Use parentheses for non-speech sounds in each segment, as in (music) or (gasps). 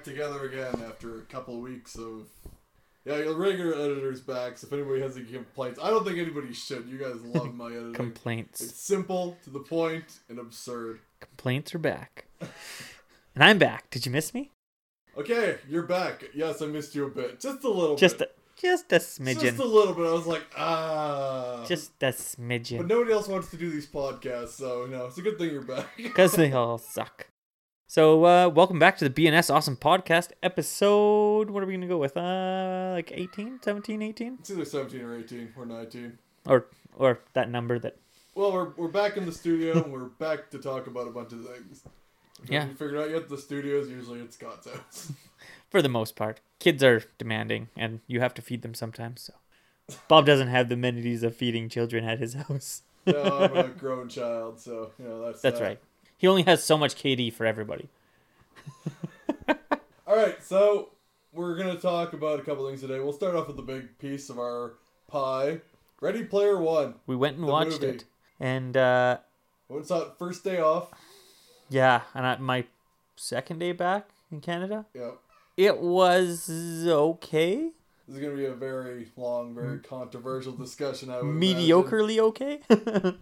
back together again after a couple of weeks of. Yeah, your regular editor's back. So if anybody has any complaints, I don't think anybody should. You guys love my (laughs) editing. Complaints. It's simple, to the point, and absurd. Complaints are back. and I'm back. Did you miss me? Okay, you're back. Yes, I missed you a bit, just a little Just bit. a, just a smidgen. just a little bit. I was like, ah. Just a smidgen. But nobody else wants to do these podcasts, so no, it's a good thing you're back. (laughs) Because they (laughs) all suck. So, uh, welcome back to the BNS Awesome Podcast episode. What are we going to go with? Uh, like 18, 17, 18? It's either 17 or 18 or 19. Or, or that number that, Well, we're, we're back in the studio and we're back to talk about a bunch of things. If Yeah. You figured out yet the studios usually it's Scott's house. (laughs) for the most part, kids are demanding and you have to feed them sometimes. So, Bob doesn't have the amenities of feeding children at his (laughs) house. no, I'm a grown child, so you know that's That's that. right. He only has so much KD for everybody. (laughs) All right, so we're gonna talk about a couple things today. We'll start off with the big piece of our pie. Ready Player One. We went and watched movie. it. And, uh, When it's out first day off. yeah, and I, my second day back in Canada, Yeah. it was okay. This is gonna be a very long, very controversial discussion. I would imagine. Mediocrely okay. (laughs)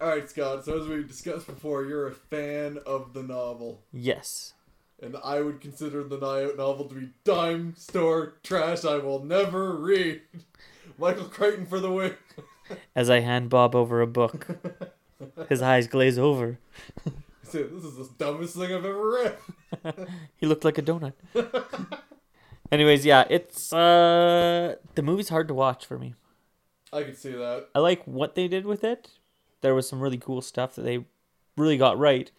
All right, Scott. So as we discussed before, you're a fan of the novel, yes. and I would consider the no- novel to be dime store trash. I will never read. (laughs) Michael Crichton for the win. (laughs) As I hand Bob over a book, (laughs) his eyes glaze over. He said, This is the dumbest thing I've ever read. He looked like a donut. Anyways, yeah, it's uh the movie's hard to watch for me. I can see that. I like what they did with it. There was some really cool stuff that they really got right,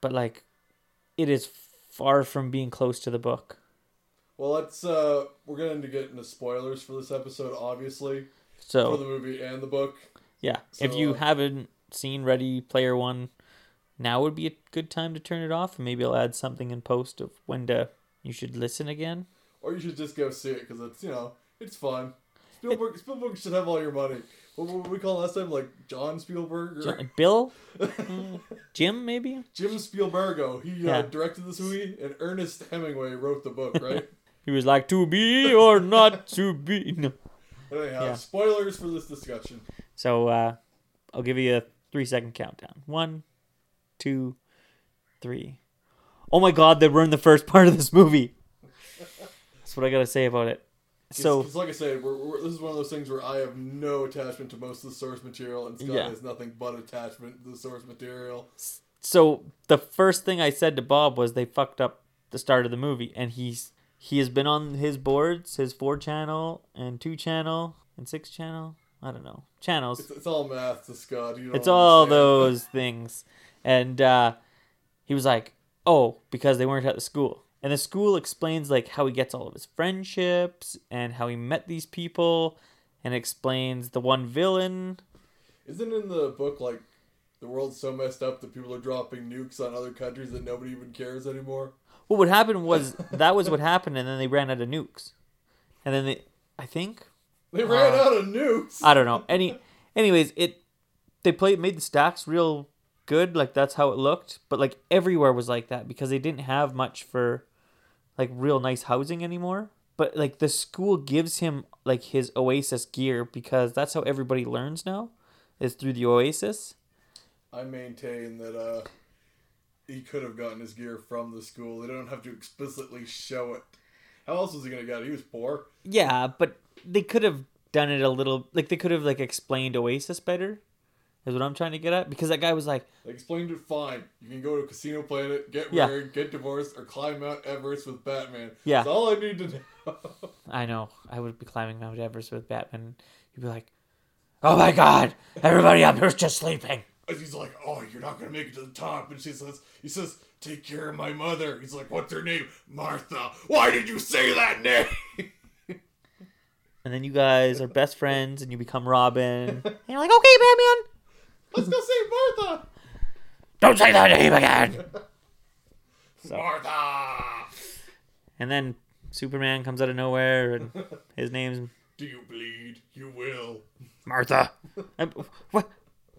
but like it is far from being close to the book. Well, let's. uh We're going to get into spoilers for this episode, obviously, for So, the movie and the book. yeah, if you uh, haven't seen Ready Player 1, now would be a good time to turn it off. and Maybe I'll add something in post of when to you should listen again. Or you should just go see it because it's you know it's fun. Spielberg, Spielberg should have all your money. What what we call last time? Like John Spielberg or Jo- Bill? Mm, (laughs) Jim, maybe? Jim Spielbergo. He Yeah. uh, directed this movie, and Ernest Hemingway wrote the book, right? (laughs) He was like, to be or not to be. (laughs) No. anyhow, Yeah. spoilers for this discussion. So uh, I'll give you a three second countdown. One, two, three. Oh my god, they ruined the first part of this movie. That's what I gotta say about it. So Because like I said, we're, we're, this is one of those things where I have no attachment to most of the source material, and Scott Yeah. has nothing but attachment to the source material. so the first thing I said to Bob was they fucked up the start of the movie, and he's he has been on his boards, his four channel and two channel and six channel. I don't know channels. It's, it's all math to Scott. You It's all those things. And uh, he was like, oh, because they weren't at the school. And the school explains like how he gets all of his friendships and how he met these people and explains the one villain. Isn't in the book like the world's so messed up that people are dropping nukes on other countries that nobody even cares anymore? What would happen was (laughs) that was what happened and then they ran out of nukes. And then they I think They ran Uh, out of nukes. I don't know. Any anyways, it they played made the stacks real good, like that's how it looked. But like everywhere was like that because they didn't have much for like real nice housing anymore. But like the school gives him like his Oasis gear because that's how everybody learns now, is through the Oasis. I maintain that uh, he could have gotten his gear from the school. They don't have to explicitly show it. How else was he gonna get it? He was poor. Yeah, but they could have done it a little like they could have like explained Oasis better. Is what I'm trying to get at because that guy was like, They explained it fine. You can go to Casino Planet, get Yeah. married, get divorced, or climb Mount Everest with Batman. Yeah. That's all I need to know. (laughs) I know. I would be climbing Mount Everest with Batman. You'd be like, "Oh my God! Everybody up here's just sleeping." And he's like, "Oh, you're not gonna make it to the top." And she says, "He says, take care of my mother." He's like, "What's her name? Martha." Why did you say that name? (laughs) And then you guys are best friends, and you become Robin. (laughs) and you're like, "Okay, Batman, Let's go save Martha. don't say that name again." So- (laughs) Martha. And then Superman comes out of nowhere, and his name's Do you bleed? You will. Martha. (laughs) Uh, what?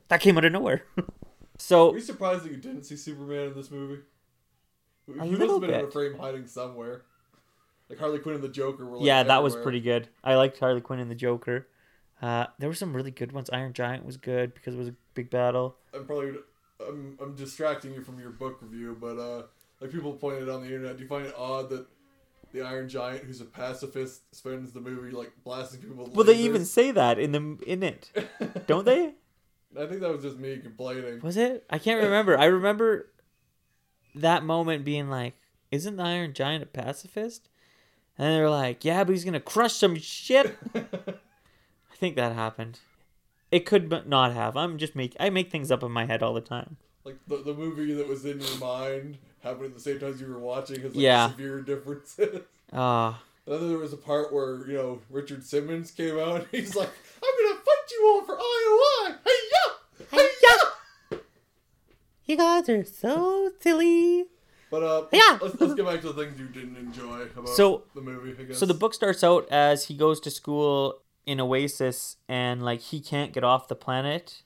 That came out of nowhere. (laughs) so Are you surprised that you didn't see Superman in this movie? He must have been in a frame hiding somewhere. Like Harley Quinn and the Joker were. Like, yeah, that was pretty good. I liked Harley Quinn and the Joker. Uh, there were some really good ones. Iron Giant was good because it was a big battle. I'm probably I'm I'm distracting you from your book review, but uh, like people pointed on the internet, do you find it odd that the Iron Giant, who's a pacifist, spends the movie like blasting people? With Well, they even say that in the in it, (laughs) don't they? I think that was just me complaining. Was it? I can't remember. I remember that moment being like, "Isn't the Iron Giant a pacifist?" And they're like, "Yeah, but he's gonna crush some shit." (laughs) I think that happened. It could but not have. I'm just make I make things up in my head all the time. like the, the movie that was in your mind happened at the same time as you were watching has like Yeah. severe differences. (laughs) Ah, And then there was a part where, you know, Richard Simmons came out and he's like, I'm gonna fight you all for IOI! Hey ya! Hey ya! you guys are so silly. But uh Yeah. let's, let's get back to the things you didn't enjoy about So- the movie, I guess. So the book starts out as he goes to school in Oasis and like he can't get off the planet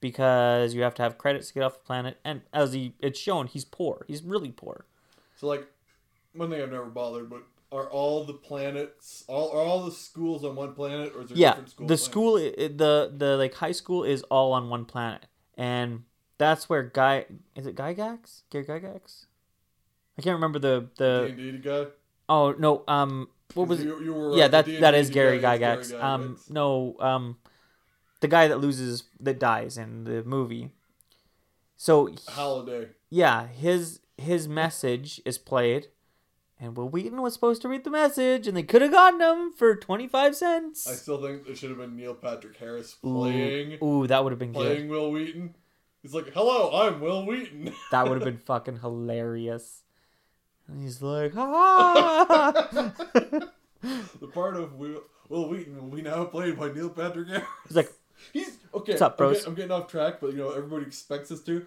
because you have to have credits to get off the planet and as he it's shown he's poor. He's really poor. So like one thing I've never bothered, but are all the planets all are all the schools on one planet or is there yeah, different school the planets? school the the like high school is all on one planet. And that's where Guy is it Gygax? Gary Gygax? I can't remember the the D&D guy? Oh no, um what was it? You, you were yeah, the that that D&D Gary Gygax. is Um, no, um, the guy that loses that dies in the movie. So Halliday. yeah, his his message is played, and Wil Wheaton was supposed to read the message, and they could have gotten him for twenty five cents. I still think it should have been Neil Patrick Harris playing ooh, that would have been good. playing Wil Wheaton. He's like, "Hello, I'm Wil Wheaton." That would have (laughs) been fucking hilarious. And he's like, ah. (laughs) the part of Will, Wil Wheaton will be now played by Neil Patrick Harris. He's like, He's okay. What's up, I'm bros? get- I'm, getting off track, but you know everybody expects us to.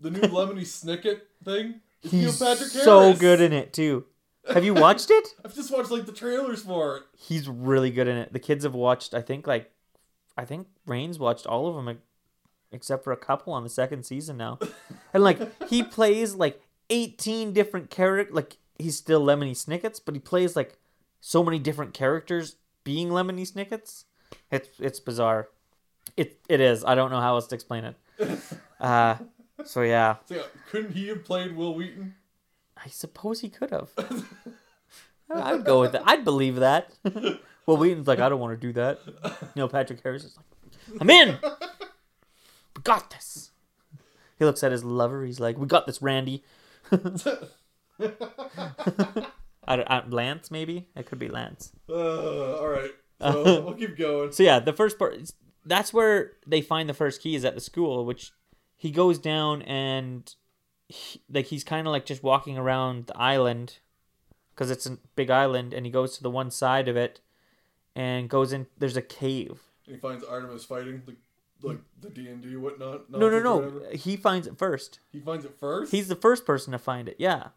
The new Lemony (laughs) Snicket thing. Is Neil he's Patrick so good in it too. Have you watched it? (laughs) I've just watched like the trailers for it. he's really good in it. The kids have watched, I think, like, I think Rain's watched all of them, except for a couple on the second season now. and like, he plays like eighteen different characters. Like, he's still Lemony Snickets, but he plays like so many different characters being Lemony Snickets. It's it's bizarre. It it is. I don't know how else to explain it. (laughs) Uh, so yeah, So couldn't he have played Wil Wheaton? I suppose he could have. (laughs) I would go with that. I'd believe that. (laughs) well, Wheaton's like, I don't want to do that. Neil Patrick Harris is like, I'm in. We got this. He looks at his lover. He's like, We got this, Randy. I don't, I, Lance, maybe it could be Lance. Uh, all right, (laughs) so we'll keep going. So yeah, the first part. is- That's where they find the first key is at the school, which he goes down and he, like he's kind of like just walking around the island because it's a big island, and he goes to the one side of it and goes in. There's a cave. And he finds Artemis fighting the like the D and D whatnot. No, no, no. He finds it first. He finds it first. He's the first person to find it. Yeah,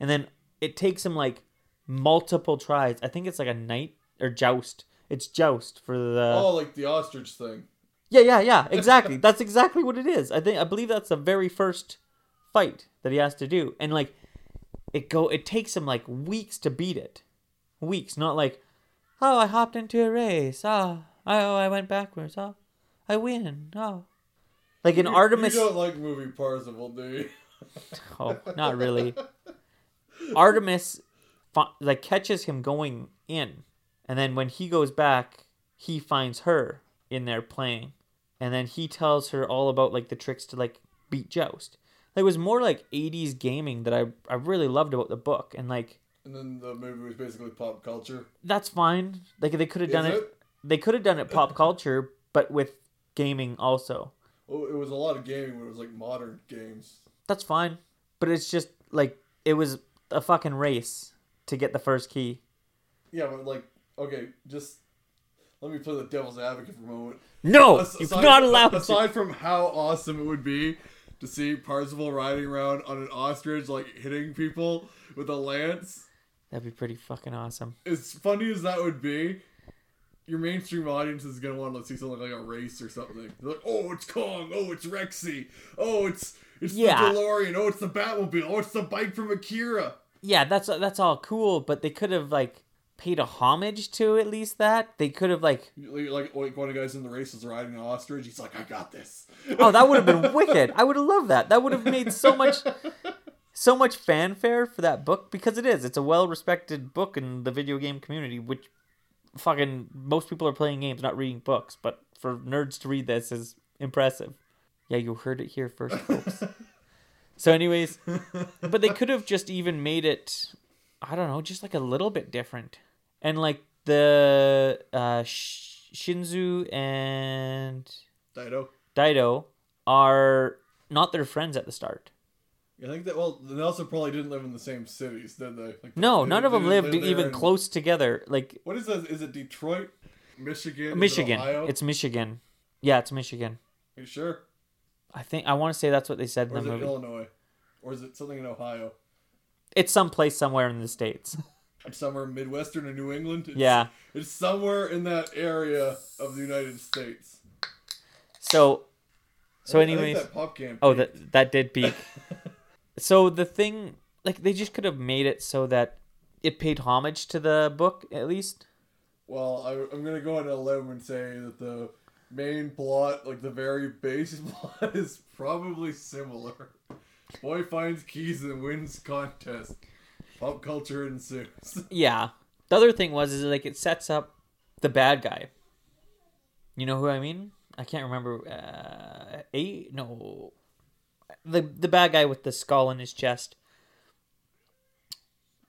and then it takes him like multiple tries. I think it's like a knight or joust. It's joust for the. oh, like the ostrich thing. Yeah, yeah, yeah. (laughs) Exactly. that's exactly what it is. I think I believe that's the very first fight that he has to do, and like it go. It takes him like weeks to beat it. Weeks, not like, oh, I hopped into a race. Oh, oh, I went backwards. Oh, I win. Oh, like in You- Artemis. You don't like movie Parzival, do you? (laughs) Oh, not really. Artemis, like catches him going in, and then when he goes back, he finds her in there playing, and then he tells her all about like the tricks to like beat Joust. Like, it was more like '80s gaming that I I really loved about the book, and like And then the movie was basically pop culture. that's fine. Like they could have done it. it? They could have done it pop culture, but with gaming also. Well, it was a lot of gaming, but it was like modern games. That's fine. But it's just like it was a fucking race to get the first key. Yeah, but like, okay, just let me play the devil's advocate for a moment. No, As- you're aside- not allowed to. Aside from how awesome it would be to see Parzival riding around on an ostrich, like hitting people with a lance, That'd be pretty fucking awesome. as funny as that would be, your mainstream audience is gonna want to see something like a race or something. They're like, oh, it's Kong. Oh, it's Rexy. Oh, it's It's Yeah. the DeLorean. Oh, it's the Batmobile. Oh, it's the bike from Akira. yeah, that's that's all cool, but they could have like paid a homage to at least that. They could have like Like, like one of the guys in the race is riding an ostrich. He's like, I got this. Oh, that would have been (laughs) wicked. I would have loved that. That would have made so much so much fanfare for that book because it is. It's a well-respected book in the video game community, which fucking most people are playing games, not reading books, but for nerds to read this is impressive. Yeah, you heard it here first, folks. (laughs) so anyways, but they could have just even made it I don't know, just like a little bit different. And like the uh Shinzu and Daito. Daito are not their friends at the start. I think that well, they also probably didn't live in the same cities, did they? Like, No, they- none of them lived live even in- close together. Like What is that? Is it Detroit, Michigan, it Michigan. Ohio? It's Michigan. Yeah, it's Michigan. Are you sure? I think I want to say that's what they said in Or the is it movie. Illinois? Or is it something in Ohio? It's someplace somewhere in the states. (laughs) It's somewhere midwestern or New England. It's, Yeah. It's somewhere in that area of the United States. So, so anyways, that pop can. oh, peaked. that that did peak. (laughs) so the thing, like, they just could have made it so that it paid homage to the book at least. Well, I, I'm gonna go on a limb and say that the main plot, like the very base (laughs) plot, is probably similar. Boy finds keys and wins contest. Pop culture ensues. (laughs) Yeah. The other thing was is like it sets up the bad guy. You know who I mean? I can't remember. Uh, eight? No. The the bad guy with the skull in his chest.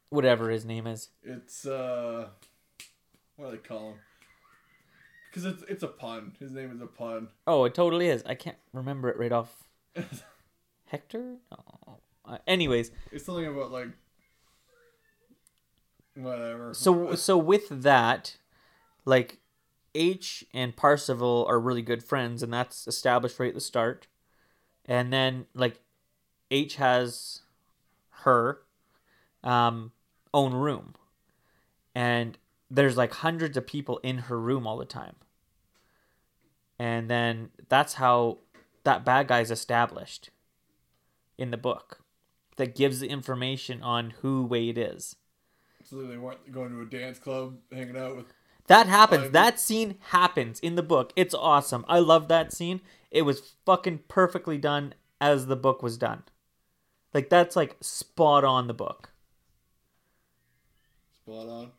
Whatever his name is. It's uh, what do they call him? Because it's it's a pun. His name is a pun. Oh, it totally is. I can't remember it right off. (laughs) Hector? No. Uh, anyways, It's something about like whatever. so so with that, like H and Parzival are really good friends, and that's established right at the start. And then like H has her um, own room, and there's like hundreds of people in her room all the time. And then that's how that bad guy's established in the book. That gives the information on who Wade is. So they weren't going to a dance club, hanging out with. That happens. That scene happens in the book. It's awesome. I love that scene. It was fucking perfectly done as the book was done. Like that's like spot on the book. Spot on.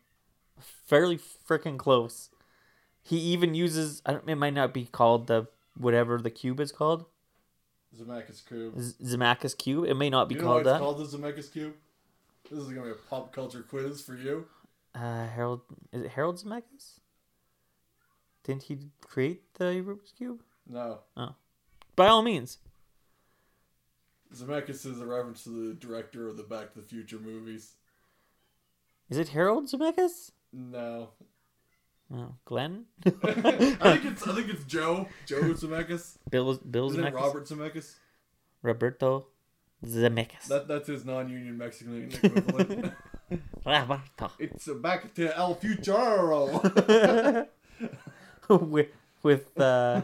Fairly freaking close. He even uses I don't, it might not be called the whatever the cube is called. Zemeckis Cube. Z- Zemeckis cube. It may not be You know called that. called the Zemeckis Cube? This is gonna be a pop culture quiz for you. uh Harold is it Harold Zemeckis? Didn't he create the Rubik's cube? No, Oh. By all means. Zemeckis is a reference to the director of the Back to the Future movies. Is it Harold Zemeckis? No, Oh, Glenn? (laughs) I think it's I think it's Joe Joe (laughs) Zemeckis. Bill Bill Isn't Zemeckis? it Robert Zemeckis? Roberto Zemeckis. That that's his non-union Mexican equivalent. (laughs) Roberto. it's back to El Futuro. with with uh,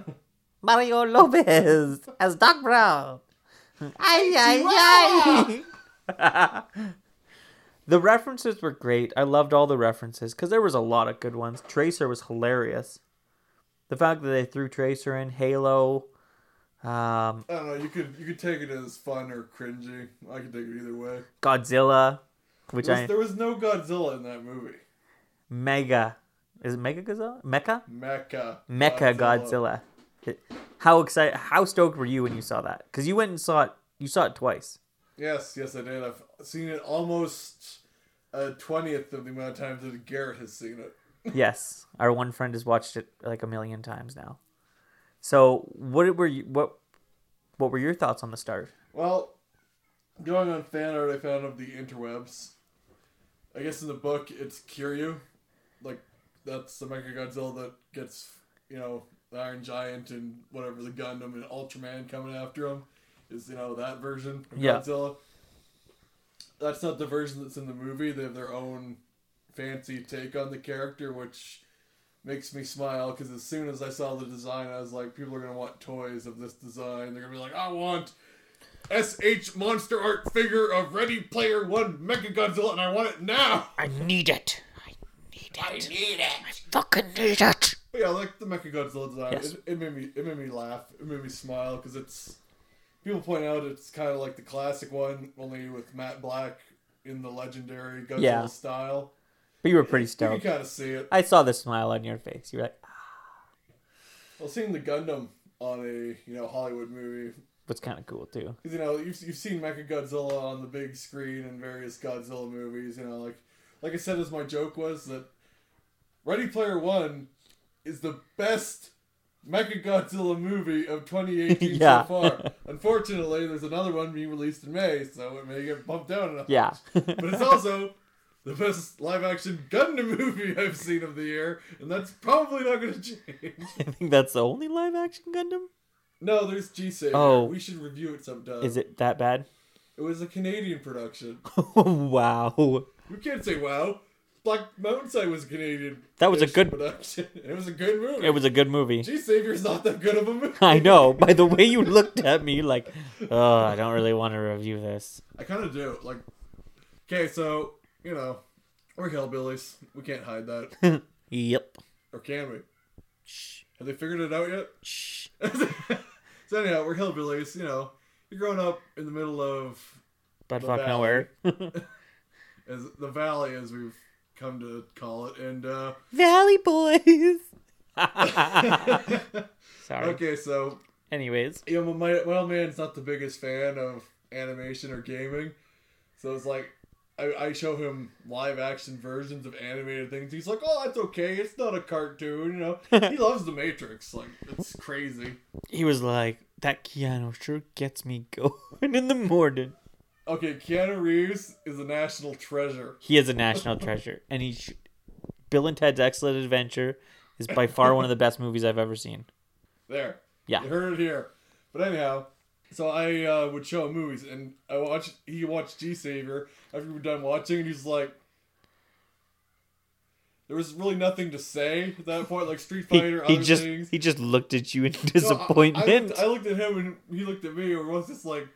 Mario Lopez as Doc Brown. Ay, ay, ay. (laughs) the references were great. I loved all the references because there was a lot of good ones. Tracer was hilarious. The fact that they threw Tracer in Halo. Um, I don't know. You could you could take it as fun or cringy. I could take it either way. Godzilla, which There was, I there was no Godzilla in that movie. Mega is it Mega Godzilla? Mecha? Mecha. Mecha Godzilla. How excited? How stoked were you when you saw that? Because you went and saw it. You saw it twice. Yes, yes, I did. I've seen it almost a twentieth of the amount of times that Garrett has seen it. (laughs) yes, our one friend has watched it like a million times now. So, what were you? What What were your thoughts on the start? Well, going on fan art I found of the interwebs. I guess in the book it's Kiryu, like that's the Mecha Godzilla that gets you know the Iron Giant and whatever the Gundam and Ultraman coming after him is you know that version of Yeah. Godzilla. That's not the version that's in the movie. They have their own fancy take on the character, which makes me smile because as soon as I saw the design, I was like, people are gonna want toys of this design. They're gonna be like, I want SH monster art figure of Ready Player One Mechagodzilla, and I want it now. I need it. I need it. I need it. I fucking need it. But yeah, I like the Mechagodzilla design. Yes. It, it made me it made me laugh. It made me smile because it's people point out it's kind of like the classic one, only with Matt Black in the legendary Godzilla Yeah. style. But you were pretty stoked. You kind of see it. I saw the smile on your face. You were like, ah. Well, seeing the Gundam on a you know Hollywood movie "What's kind of cool too." Because you know you've, you've seen Mechagodzilla on the big screen in various Godzilla movies. You know, like like I said, as my joke was that Ready Player One is the best Mechagodzilla movie of (laughs) 2018 Yeah. so far. Unfortunately, there's another one being released in May, so it may get bumped down enough. Yeah. (laughs) But it's also the best live action Gundam movie (laughs) I've seen of the year, and that's probably not going to change. I think that's the only live action Gundam. No, there's G Savior. Oh. We should review it sometime. Is it that bad? It was a Canadian production. wow. You can't say wow. Black Mountainside was a Canadian. That was a good- production. (laughs) It was a good movie. It was a good movie. G Savior's not that good of a movie. I know. (laughs) By the way you looked at me, like, oh, I don't really want to review this. I kind of do. Like, okay, so you know, we're hillbillies. We can't hide that, (laughs) Yep. or can we? Shh. Have they figured it out yet? Shh. so anyhow, we're hillbillies. You know, you're growing up in the middle of But fuck valley. nowhere. as the valley, as we've come to call it, and uh, Valley Boys. (laughs) Sorry. okay, so Anyways. you know, my my old man's not the biggest fan of animation or gaming, so it's like I, I show him live action versions of animated things. He's like, "Oh, that's okay. It's not a cartoon." You know, (laughs) he loves The Matrix. Like, it's crazy. He was like, that Keanu sure gets me (laughs) going in the morning. Okay, Keanu Reeves is a national treasure. He is a national treasure. And he. Sh- Bill and Ted's Excellent Adventure is by far one of the best movies I've ever seen. There, Yeah. you heard it here. But anyhow, so I uh, would show him movies, and I watched. He watched G Savior after we were done watching, and he's like. There was really nothing to say at that point, like Street Fighter, he other just things. he just looked at you in No, I- disappointment. I, looked, I looked at him and he looked at me, and was just like,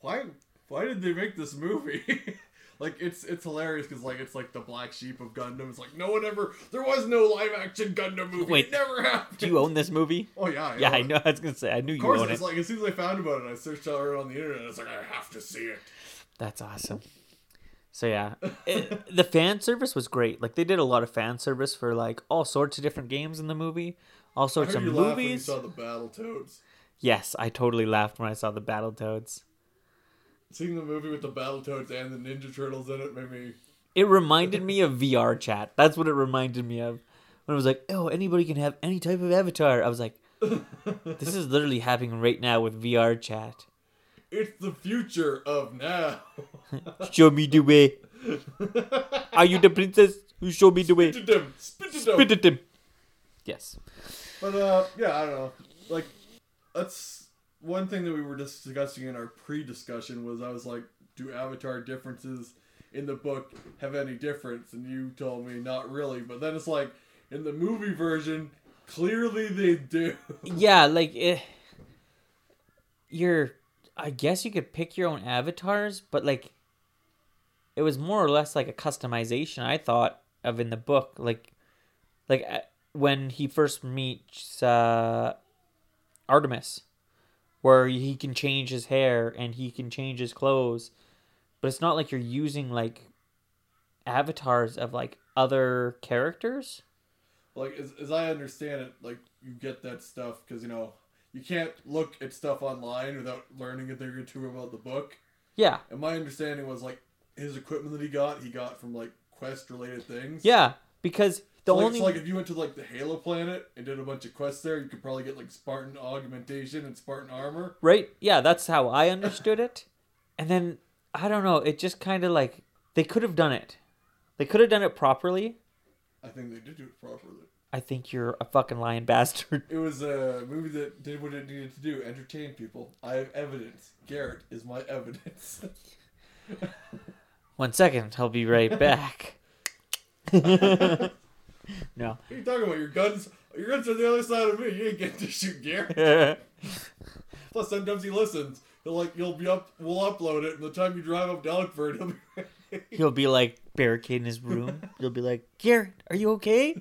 "Why? Why did they make this movie?" (laughs) like it's it's hilarious because like it's like the black sheep of Gundam. It's like no one ever. There was no live action Gundam movie. Wait, it never happened. Do you own this movie? Oh yeah, Yeah, I own it. know. I was gonna say I knew you were. Of you course, own it's it. like as soon as I found about it, I searched out on the internet. It's like I have to see it. That's awesome. So yeah, it, the fan service was great. Like they did a lot of fan service for like all sorts of different games in the movie, all I sorts of you laugh when you movies. saw the Battletoads. Yes, I totally laughed when I saw the Battletoads. Seeing the movie with the Battletoads and the Ninja Turtles in it made me. It reminded me of VR chat. That's what it reminded me of. When it was like, oh, anybody can have any type of avatar. I was like, (laughs) this is literally happening right now with VR chat. It's the future of now. (laughs) Show me the way. (laughs) Are you the princess? Who show me the way. Spit it them. Spit it them. Spit at him. Yes. But uh, yeah, I don't know. Like, that's one thing that we were discussing in our pre-discussion was I was like, do Avatar differences in the book have any difference? And you told me not really. But then it's like in the movie version, clearly they do. (laughs) Yeah, like it. You're. I guess you could pick your own avatars, but like. It was more or less like a customization. I thought of in the book, like, like uh, when he first meets uh, Artemis, where he can change his hair and he can change his clothes, but it's not like you're using like avatars of like other characters. like as, as I understand it, like you get that stuff because you know you can't look at stuff online without learning a thing or two about the book. Yeah, And my understanding was like his equipment that he got, he got from like quest related things. yeah, because the like, only so, like if you went to like the Halo planet and did a bunch of quests there, you could probably get like Spartan augmentation and Spartan armor. Right? Yeah, that's how I understood it. And then I don't know, it just kind of like they could have done it. They could have done it properly. I think they did do it properly. I think you're a fucking lying bastard. It was a movie that did what it needed to do: entertain people. I have evidence. Garrett is my evidence. (laughs) One second, I'll be right back. (laughs) no. what are you talking about? Your guns, your guns are the other side of me. You ain't getting to shoot Garrett. (laughs) Plus, sometimes he listens. He'll like you'll be up. We'll upload it, and the time you drive up to Elkford, he'll be. He'll be like barricading his room. (laughs) He'll be like, Garrett, are you okay?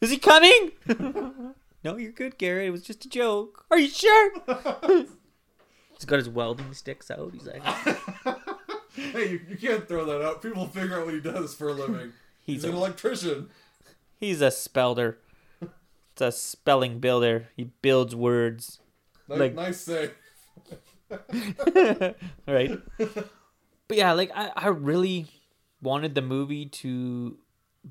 Is he coming? (laughs) no, you're good, Garrett. It was just a joke. Are you sure? He's got his welding sticks out. He's like, hey, you, you can't throw that out. People figure out what he does for a living. he's He's an a, electrician. He's a spelder. It's a spelling builder. He builds words. Nice, Like- nice say. (laughs) right? But yeah, like I, I really wanted the movie to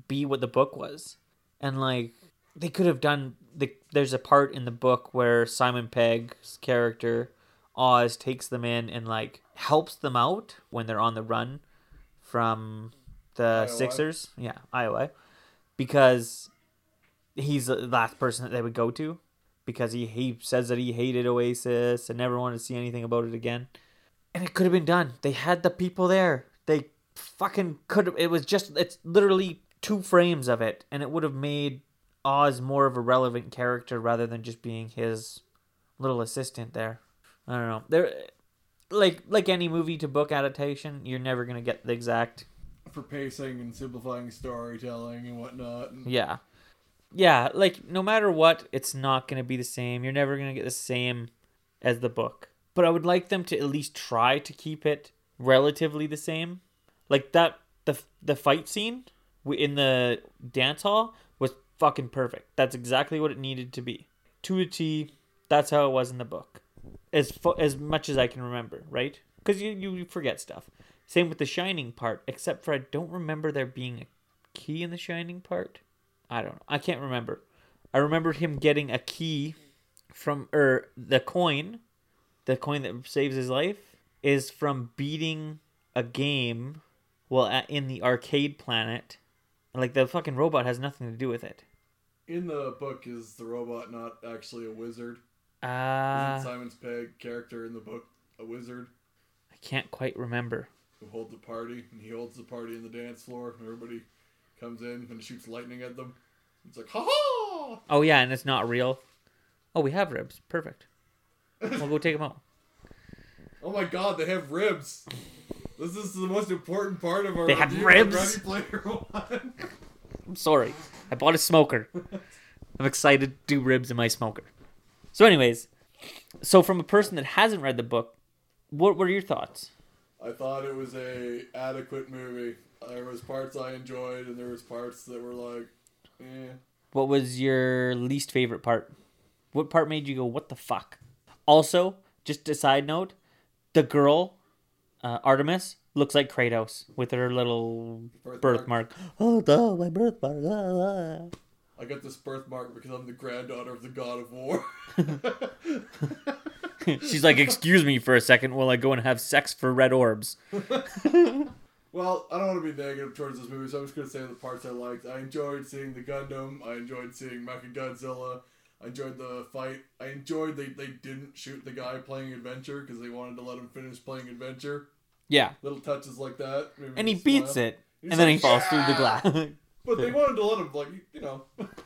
be what the book was. And like they could have done the there's a part in the book where Simon Pegg's character Oz takes them in and like helps them out when they're on the run from the IOI. Sixers. Yeah, IOI. Because he's the last person that they would go to because he, he says that he hated Oasis and never wanted to see anything about it again. And it could have been done. They had the people there. They fucking could have. It was just, it's literally two frames of it. And it would have made Oz more of a relevant character rather than just being his little assistant there. I don't know. There, like like any movie to book adaptation, you're never gonna get the exact For pacing and simplifying storytelling and whatnot. Yeah. Yeah, like no matter what, it's not to be the same. You're never to get the same as the book. But I would like them to at least try to keep it relatively the same. Like that the the fight scene in the dance hall was fucking perfect. That's exactly what it needed to be. To a T, that's how it was in the book. As fu- as much as I can remember, right? Cuz you you forget stuff. Same with the shining part, except for I don't remember there being a key in the shining part. I don't know. I can't remember. I remember him getting a key from or the coin, the coin that saves his life is from beating a game well in the arcade planet. Like the fucking robot has nothing to do with it. in the book, is the robot not actually a wizard? Uh Isn't Simon Pegg's character in the book a wizard I can't quite remember. Who holds the party? And he holds the party in the dance floor, and everybody comes in and shoots lightning at them. It's like, ha ha! Oh yeah, and it's not real. Oh, we have ribs. Perfect. We'll go take them out. (laughs) Oh my god, they have ribs! This is the most important part of our They have ribs? Ready Player One. (laughs) I'm sorry. I bought a smoker. I'm excited to do ribs in my smoker. So, anyways, so from a person that hasn't read the book, what were your thoughts? I thought it was a adequate movie. There was parts I enjoyed, and there was parts that were like, eh. What was your least favorite part? What part made you go, what the fuck? Also, just a side note, the girl, uh, Artemis, looks like Kratos with her little Birthmark. birthmark. Oh, no, my birthmark. ah, ah. I got this birthmark because I'm the granddaughter of the god of war. (laughs) (laughs) (laughs) She's like, excuse me for a second while I go and have sex for red orbs. (laughs) Well, I don't want to be negative towards this movie, so I'm just going to say the parts I liked. I enjoyed seeing the Gundam. I enjoyed seeing Mechagodzilla. I enjoyed the fight. I enjoyed they, they didn't shoot the guy playing Adventure because they wanted to let him finish playing Adventure. Yeah. Little touches like that. And he beats smile. it. He's and then he falls through the glass. (laughs) But they wanted to let him, like, you know.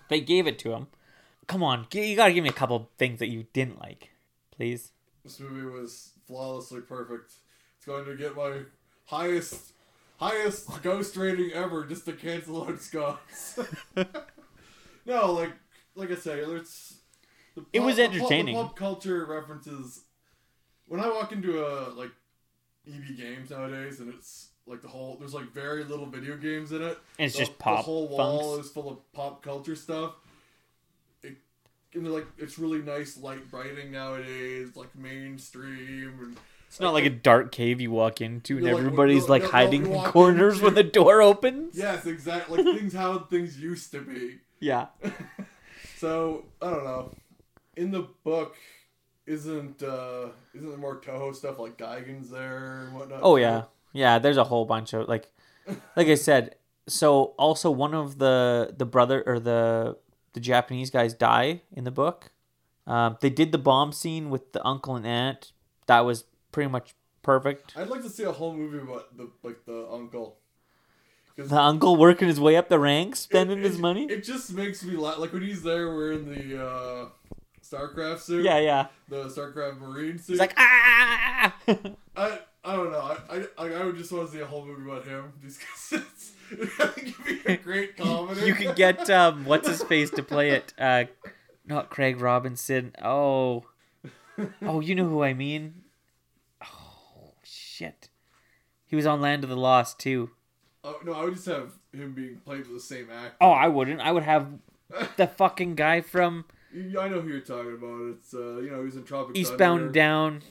they gave it to him. Come on, you gotta give me a couple things that you didn't like, please. This movie was flawlessly perfect. It's going to get my highest highest ghost rating ever just to cancel out Scott's. (laughs) no, like like I say, it's the It was the pop- entertaining. The pop culture references. When I walk into a like EB Games nowadays, and it's like the whole there's like very little video games in it. And it's The- just pop The whole wall funks. is full of pop culture stuff. And like it's really nice light brighting nowadays, like mainstream and It's not like a dark cave you walk into and like- everybody's like you'll- hiding in corners into- when the door opens. yes, exactly like things how things used to be. Yeah. (laughs) So I don't know. In the book, isn't uh isn't there more Toho stuff like Gigan's there and whatnot? Oh yeah, yeah. There's a whole bunch of like, like I said. So also one of the the brother or the the Japanese guys die in the book. Um, they did the bomb scene with the uncle and aunt. That was pretty much perfect. I'd like to see a whole movie about the like the uncle. The uncle working his way up the ranks, it- spending it- his money. It just makes me laugh. Like when he's there wearing the uh Starcraft suit. Yeah, yeah. The Starcraft Marine suit. He's like ah. I I don't know. I I, I would just want to see a whole movie about him just because it's I think it'd be a great (laughs) comedy. you can get um, what's his face to play it. Uh, not Craig Robinson. Oh, oh, you know who I mean. Oh shit, he was on Land of the Lost too. Oh no, I would just have him being played with the same actor. Oh, I wouldn't. I would have the fucking guy from (laughs) I know who you're talking about. It's uh, you know, he's in Tropic Eastbound Thunder. Down.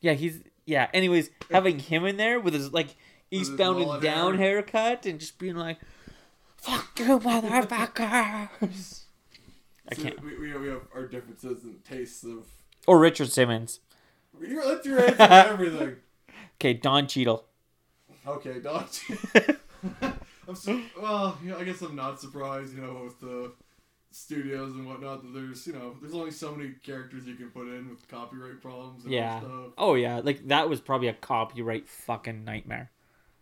Yeah, he's yeah. Anyways, having (laughs) him in there with his like Eastbound and Down hair. haircut and just being like, "Fuck you, motherfuckers." (laughs) I So can't. We, we, we have our differences and tastes of. Or Richard Simmons. You're, your answer everything. (laughs) Okay, Don Cheadle. Okay, Dodge. I'm so, well, you know, I guess I'm not surprised, you know, with the studios and whatnot that there's, you know, there's only so many characters you can put in with copyright problems and Yeah. stuff. Oh yeah, like that was probably a copyright fucking nightmare.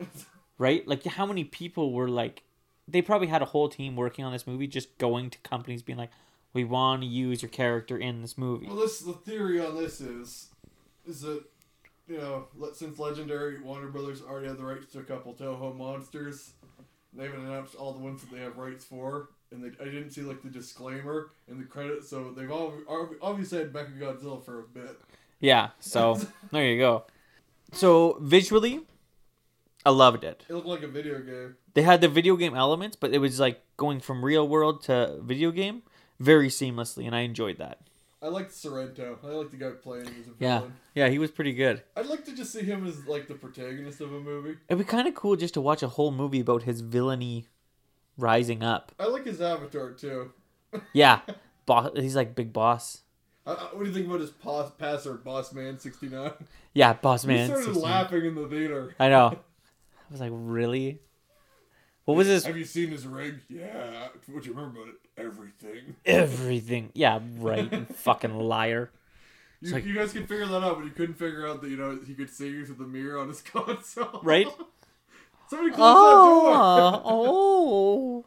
(laughs) right? Like how many people were like they probably had a whole team working on this movie just going to companies being like, "We want to use your character in this movie." Well, this the theory on this is, is that, you know, since Legendary Warner Brothers already had the rights to a couple Toho monsters, they haven't announced all the ones that they have rights for, and they, I didn't see like the disclaimer in the credits, so they've all obviously had Mechagodzilla for a bit. Yeah, so (laughs) there you go. So visually, I loved it. It looked like a video game. They had the video game elements, but it was like going from real world to video game very seamlessly, and I enjoyed that. I liked Sorrento. I liked the guy playing him as a Yeah, yeah, he was pretty good. I'd like to just see him as like the protagonist of a movie. It'd be kind of cool just to watch a whole movie about his villainy rising up. I like his avatar too. (laughs) Yeah, boss. He's like big boss. I- what do you think about his pos- passer, Boss Man sixty nine? Yeah, boss He man. started 69. laughing in the theater. I know. (laughs) I was like, really? What was his Have you seen his rig? Yeah. What do you remember about it? Everything. everything? Yeah, (laughs) right. fucking liar. You, like- you guys could figure that out, but you couldn't figure out that you know he could see you through the mirror on his console. Right? Somebody close that Oh, door. (laughs) oh.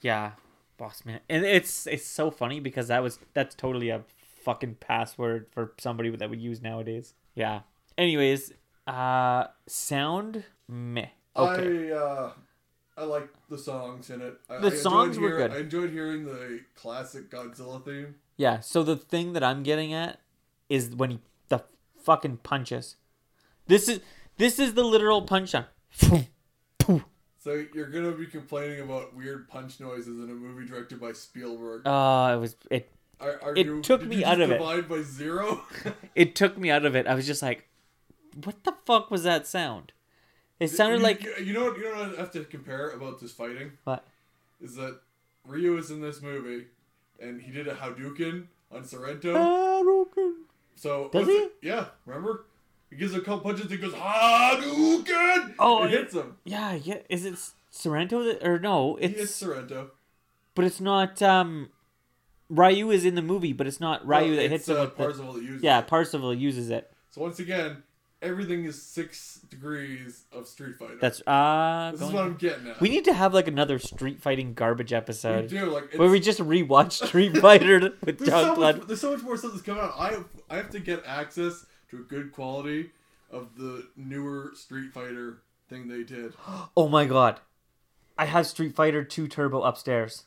Yeah, boss man, and it's it's so funny because that was that's totally a fucking password for somebody that we use nowadays. Yeah. Anyways, uh, sound meh. Okay. I uh, I like the songs in it. I, The I songs were good. I enjoyed hearing the classic Godzilla theme. Yeah. So the thing that I'm getting at is when he the fucking punches. This is this is the literal punch on. So you're gonna be complaining about weird punch noises in a movie directed by Spielberg. Uh, it was it. Are, are it you, took me out of it. by zero. (laughs) It took me out of it. I was just like, what the fuck was that sound? It sounded You- like you, you know what you know what I have to compare about this fighting what? is that Ryu is in this movie and he did a Hadouken on Sorrento. Hadouken. So Does he? it- Yeah, remember? He gives a couple punches and goes Hadouken. Oh, it hits him. Yeah, yeah. Is it Sorrento that, or no? He hits It's Sorrento. but it's not. Um, Ryu is in the movie, but it's not Ryu No, that it's, hits him. uh, with the- that uses yeah, it. Parzival uses it. So once again, everything is six degrees of Street Fighter. That's uh. this is what I'm getting at. we need to have like another Street Fighting garbage episode. We do like it's, where we just rewatch Street Fighter (laughs) with there's, John so Blood. much, there's so much more stuff that's coming out. I have, I have to get access to a good quality of the newer Street Fighter thing they did. (gasps) Oh my god, I have Street Fighter Two Turbo upstairs.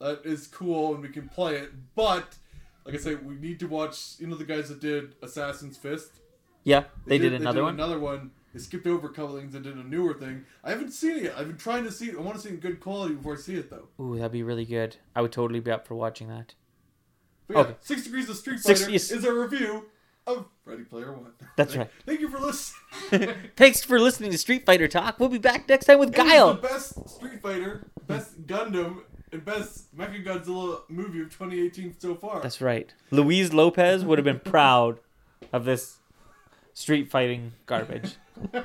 That is cool and we can play it, but like I say, we need to watch. You know the guys that did Assassin's Fist. Yeah, they, did, another they did one. Another one. They skipped over a couple things and did a newer thing. I haven't seen it yet. I've been trying to see it. I want to see it in good quality before I see it though. Ooh, that'd be really good. I would totally be up for watching that. But yeah, Okay. Six Degrees of Street Six- Fighter yes. is a review of Ready Player One. That's Thank- right. (laughs) Thank you for listening. (laughs) Thanks for listening to Street Fighter Talk. We'll be back next time with It Guile. the best Street Fighter, best Gundam, and best Mechagodzilla movie of 2018 so far. That's right. Luis Lopez would have been proud of this street fighting garbage. (laughs)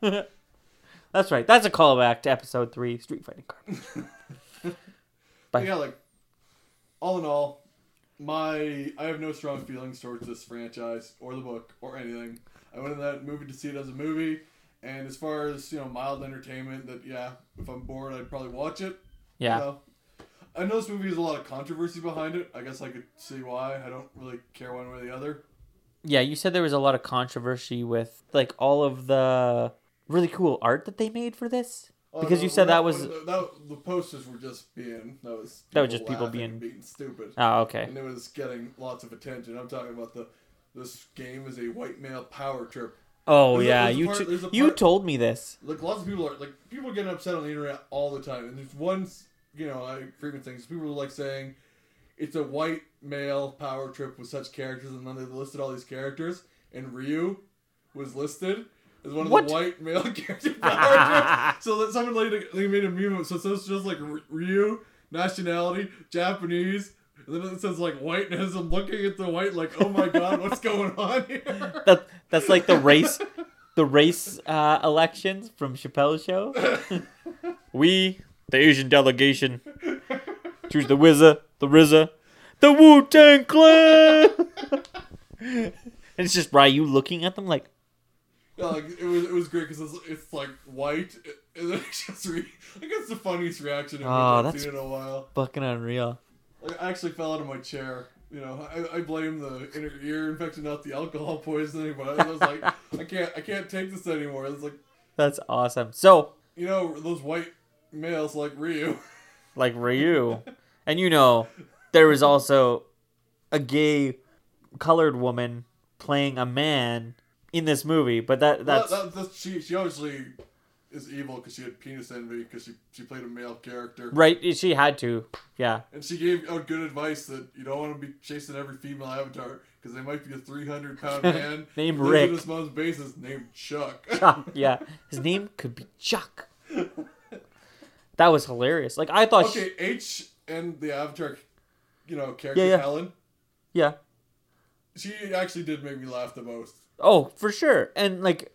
That's right. That's a callback to episode three, Street Fighting Garbage. But yeah, like all in all, my I have no strong feelings towards this franchise or the book or anything. I went in that movie to see it as a movie, and as far as you know, mild entertainment. That yeah, if I'm bored, I'd probably watch it. Yeah. You know? I know this movie has a lot of controversy behind it. I guess I could see why. I don't really care one way or the other. Yeah, you said there was a lot of controversy with like all of the really cool art that they made for this. Oh, Because no, you said we're that was- that, that- the posters were just being that was That was just people being- being stupid, Oh, okay. and it was getting lots of attention. I'm talking about the this game is a white male power trip. Oh There's yeah, a you part- t- a you told me this. Like lots of people are like people are getting upset on the internet all the time, and there's one you know I frequent things. People are like saying it's a white male power trip with such characters, and then they listed all these characters, and Ryu was listed as one of What? the white male (laughs) characters. (laughs) So that someone they made a meme. So it says just like Ryu nationality Japanese. And then it says like white, and as I'm looking at the white, like, oh my god, (laughs) what's going on here? That that's like the race, the race uh, elections from Chappelle's show. we, the Asian delegation, choose the Wizza, the RZA, the Wu Tang Clan. and it's just Ryu looking at them like, like it was it was great because it's, it's like white, and then it's just re- I guess the funniest reaction Oh, I've ah, that's- seen in a while. fucking unreal. Like, I actually fell out of my chair. You know, I, I blame the inner ear infection, not the alcohol poisoning. But I was like, (laughs) I can't, I can't take this anymore. It's like, That's awesome. So, you know, those white males like Ryu. (laughs) like Ryu. And you know, there was also a gay colored woman playing a man in this movie, but that that's that, that, that's, she, she obviously is evil because she had penis envy because she, she played a male character. right. She had to, yeah. And she gave out good advice that you don't want to be chasing every female avatar because they might be a 300 pound (laughs) man Named Rick. his mom's basement named Chuck. Chuck, yeah. His name could be Chuck. (laughs) That was hilarious. Like I thought. she- okay, H and the avatar, you know, character Yeah, yeah. Helen, yeah. she actually did make me laugh the most. Oh, for sure. And like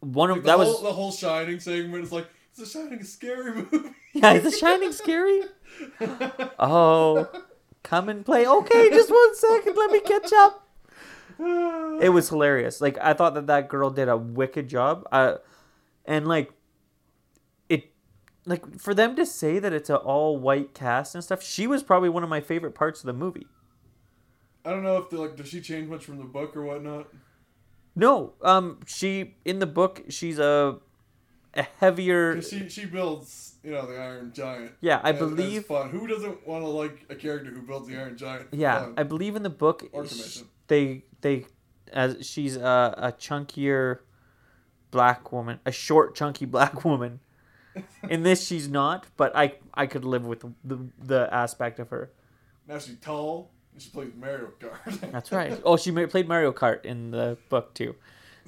one of Like, the that whole, was the whole Shining segment is like, it's a Shining scary movie. (laughs) yeah. Is The Shining scary? (laughs) Oh, come and play. Okay, just one second. Let me catch up. It was hilarious. Like I thought that that girl did a wicked job. Uh, and like it, like for them to say that it's an all white cast and stuff. She was probably one of my favorite parts of the movie. I don't know if like does she change much from the book or whatnot. No, um, she in the book she's a a heavier. 'Cause she she builds, you know, the Iron Giant. Yeah, I believe. fun. Who doesn't want to like a character who builds the Iron Giant? Yeah, fun? I believe in the book Or sh- commission. they they as she's a, a chunkier black woman, a short chunky black woman. (laughs) In this, she's not, but I I could live with the the aspect of her. Now she's tall. She plays Mario Kart. (laughs) That's (laughs) right. Oh, she played Mario Kart in the book too.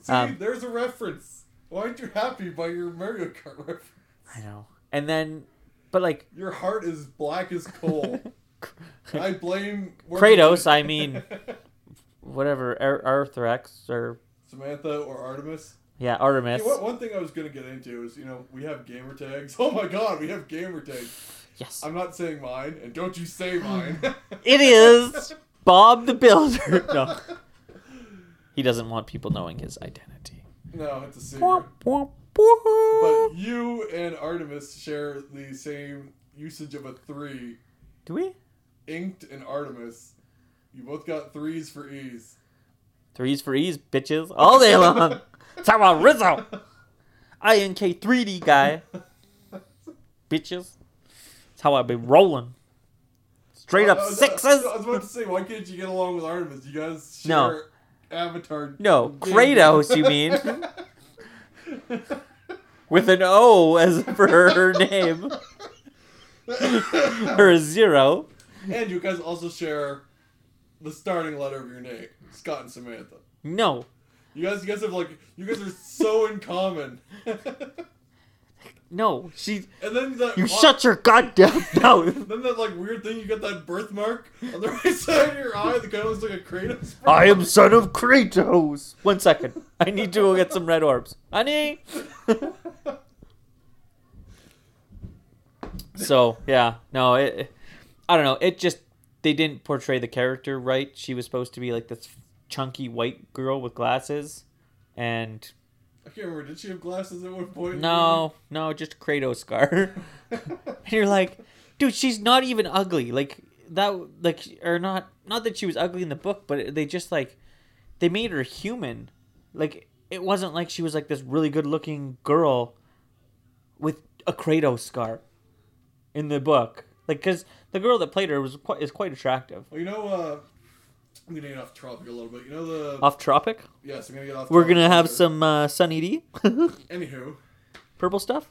See, Um, there's a reference. Why aren't you happy by your Mario Kart reference? I know. And then, but like Your heart is black as coal. (laughs) I blame Kratos, I mean, whatever, Ar- Arthrex or Samantha or Artemis. yeah, Artemis. One thing I was gonna get into is you know we have gamer tags. Oh my god, we have gamer tags. Yes, I'm not saying mine, and don't you say mine. (laughs) it is Bob the Builder. (laughs) No, he doesn't want people knowing his identity. no, it's a secret. Womp, womp, But you and Artemis share the same usage of a three. Do we? Inked and Artemis. You both got threes for ease. Threes for ease, bitches, all day long. Talk about Rizzo. INK 3D guy. (laughs) bitches. How I be rolling. Straight up sixes. I was about to say, why can't you get along with Artemis? You guys share No. Avatar. No. Kratos, you mean? With an O as for her name. (laughs) Or a zero. and you guys also share the starting letter of your name, Scott and Samantha. No. You guys, you guys have like, you guys are so in common. (laughs) No. She and then that You shut your goddamn (laughs) mouth. Then that like weird thing, you got that birthmark on the (laughs) right side of your eye The of looks like a Kratos. I am son of Kratos. One second. I need to go get some red orbs. Honey. (laughs) so yeah, no, it. I don't know. It just they didn't portray the character right. She was supposed to be like this chunky white girl with glasses, and I can't remember. Did she have glasses at one point? no, no, just Kratos scar. (laughs) and you're like, dude, she's not even ugly. Like that, like or not, not that she was ugly in the book, but they just like they made her human. Like it wasn't like she was like this really good looking girl with a Kratos scar in the book. Like, cause the girl that played her was quite is quite attractive. Well, you know, uh, I'm gonna get off topic a little bit. You know the Off Tropic, yes, I'm gonna get off. we're gonna have some uh, Sunny D. (laughs) Anywho, purple stuff.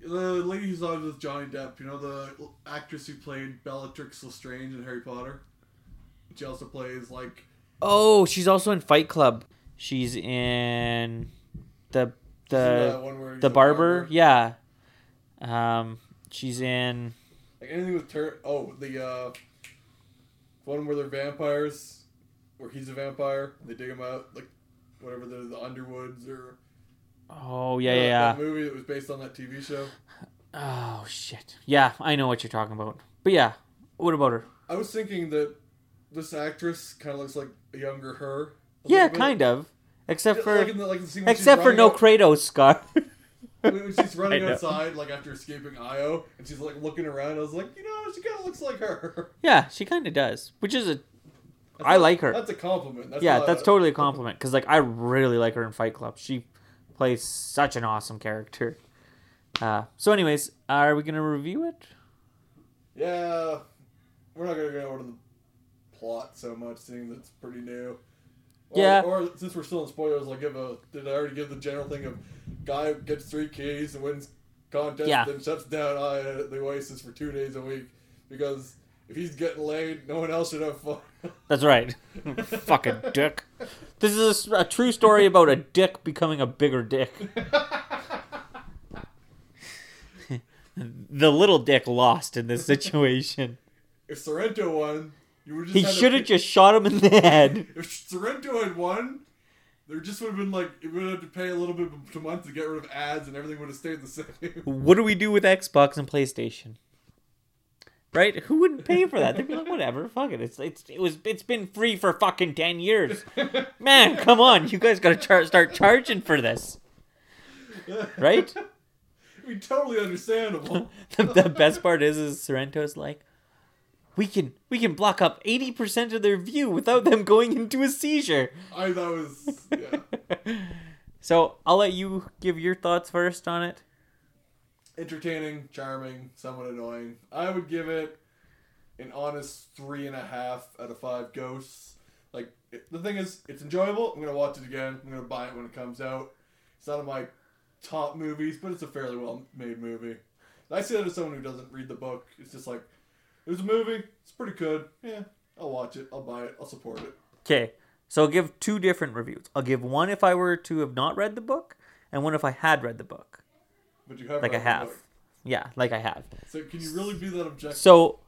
the lady who's on with Johnny Depp. You know the actress who played Bellatrix Lestrange in Harry Potter. She also plays like Oh, she's also in Fight Club. She's in the the one where the a barber. Yeah. Um, she's in. Like anything with tur- oh the uh, one where they're vampires, where he's a vampire. They dig him out like whatever the the Underwoods or Oh yeah, that- yeah, yeah. that movie that was based on that TV show. Oh shit. Yeah, I know what you're talking about. But yeah, what about her? I was thinking that this actress kind of looks like a younger her. a Yeah, kind of. Except for like the, like except for no running Kratos scar. (laughs) (laughs) when she's running outside, like after escaping IOI, and she's like looking around. I was like, you know, she kind of looks like her. (laughs) yeah, she kind of does. Which is a That's I like her. That's a compliment. That's yeah, that's a- totally a (laughs) compliment because like I really like her in Fight Club. She plays such an awesome character. Uh, so, anyways, are we gonna review it? Yeah, we're not gonna go over the plot so much, seeing that it's pretty new. Or, Yeah. Or since we're still in spoilers, I'll give a. Did I already give the general thing of guy gets three keys and wins contest, Yeah. then shuts down uh, the Oasis for two days a week because if he's getting laid, no one else should have fun. (laughs) That's right. (laughs) Fucking dick. This is a true story about a dick becoming a bigger dick. (laughs) the little dick lost in this situation. if Sorrento won, you would just. He to should have just shot him in the head. (laughs) If Sorrento had won, there just would have been like it would have to pay a little bit a month to get rid of ads, and everything would have stayed the same. (laughs) What do we do with Xbox and PlayStation? Right? Who wouldn't pay for that? They'd be like, whatever, fuck it. It's it's it was it's been free for fucking ten years. (laughs) Man, come on, you guys gotta char- start charging for this, right? I mean, totally understandable. the, the best part is is Sorrento's like we can we can block up 80% of their view without them going into a seizure. (laughs) I that was yeah. (laughs) So, I'll let you give your thoughts first on it. entertaining, charming, somewhat annoying. I would give it an honest three and a half out of five ghosts. Like it, the thing is, it's enjoyable. I'm gonna watch it again. I'm gonna buy it when it comes out. It's not of my top movies, but it's a fairly well made movie. I say that as someone who doesn't read the book. It's just like there's a movie. It's pretty good. Yeah, I'll watch it. I'll buy it. I'll support it. Okay. So, I'll give two different reviews. I'll give one if I were to have not read the book and one if I had read the book. But you have Like I have. Yeah, like I have. So can you really be that objective? So,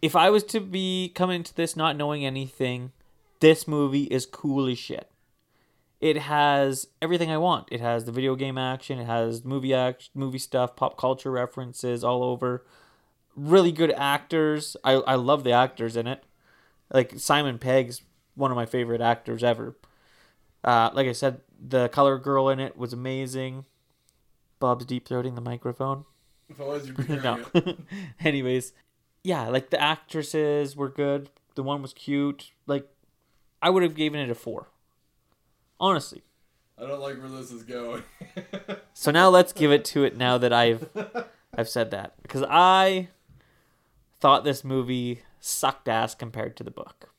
if I was to be coming into this not knowing anything, this movie is cool as shit. It has everything I want. It has the video game action. It has movie act, movie stuff, pop culture references all over. Really good actors. I I love the actors in it. Like Simon Pegg's one of my favorite actors ever. Uh, like I said, the color girl in it was amazing. Bob's deep throating the microphone. if I was, you'd be (laughs) hearing no. (laughs) Anyways, yeah, like the actresses were good. The one was cute. Like, I would have given it a four. Honestly. I don't like where this is going. So now let's give it to it. Now that I've I've said that because I thought this movie sucked ass compared to the book.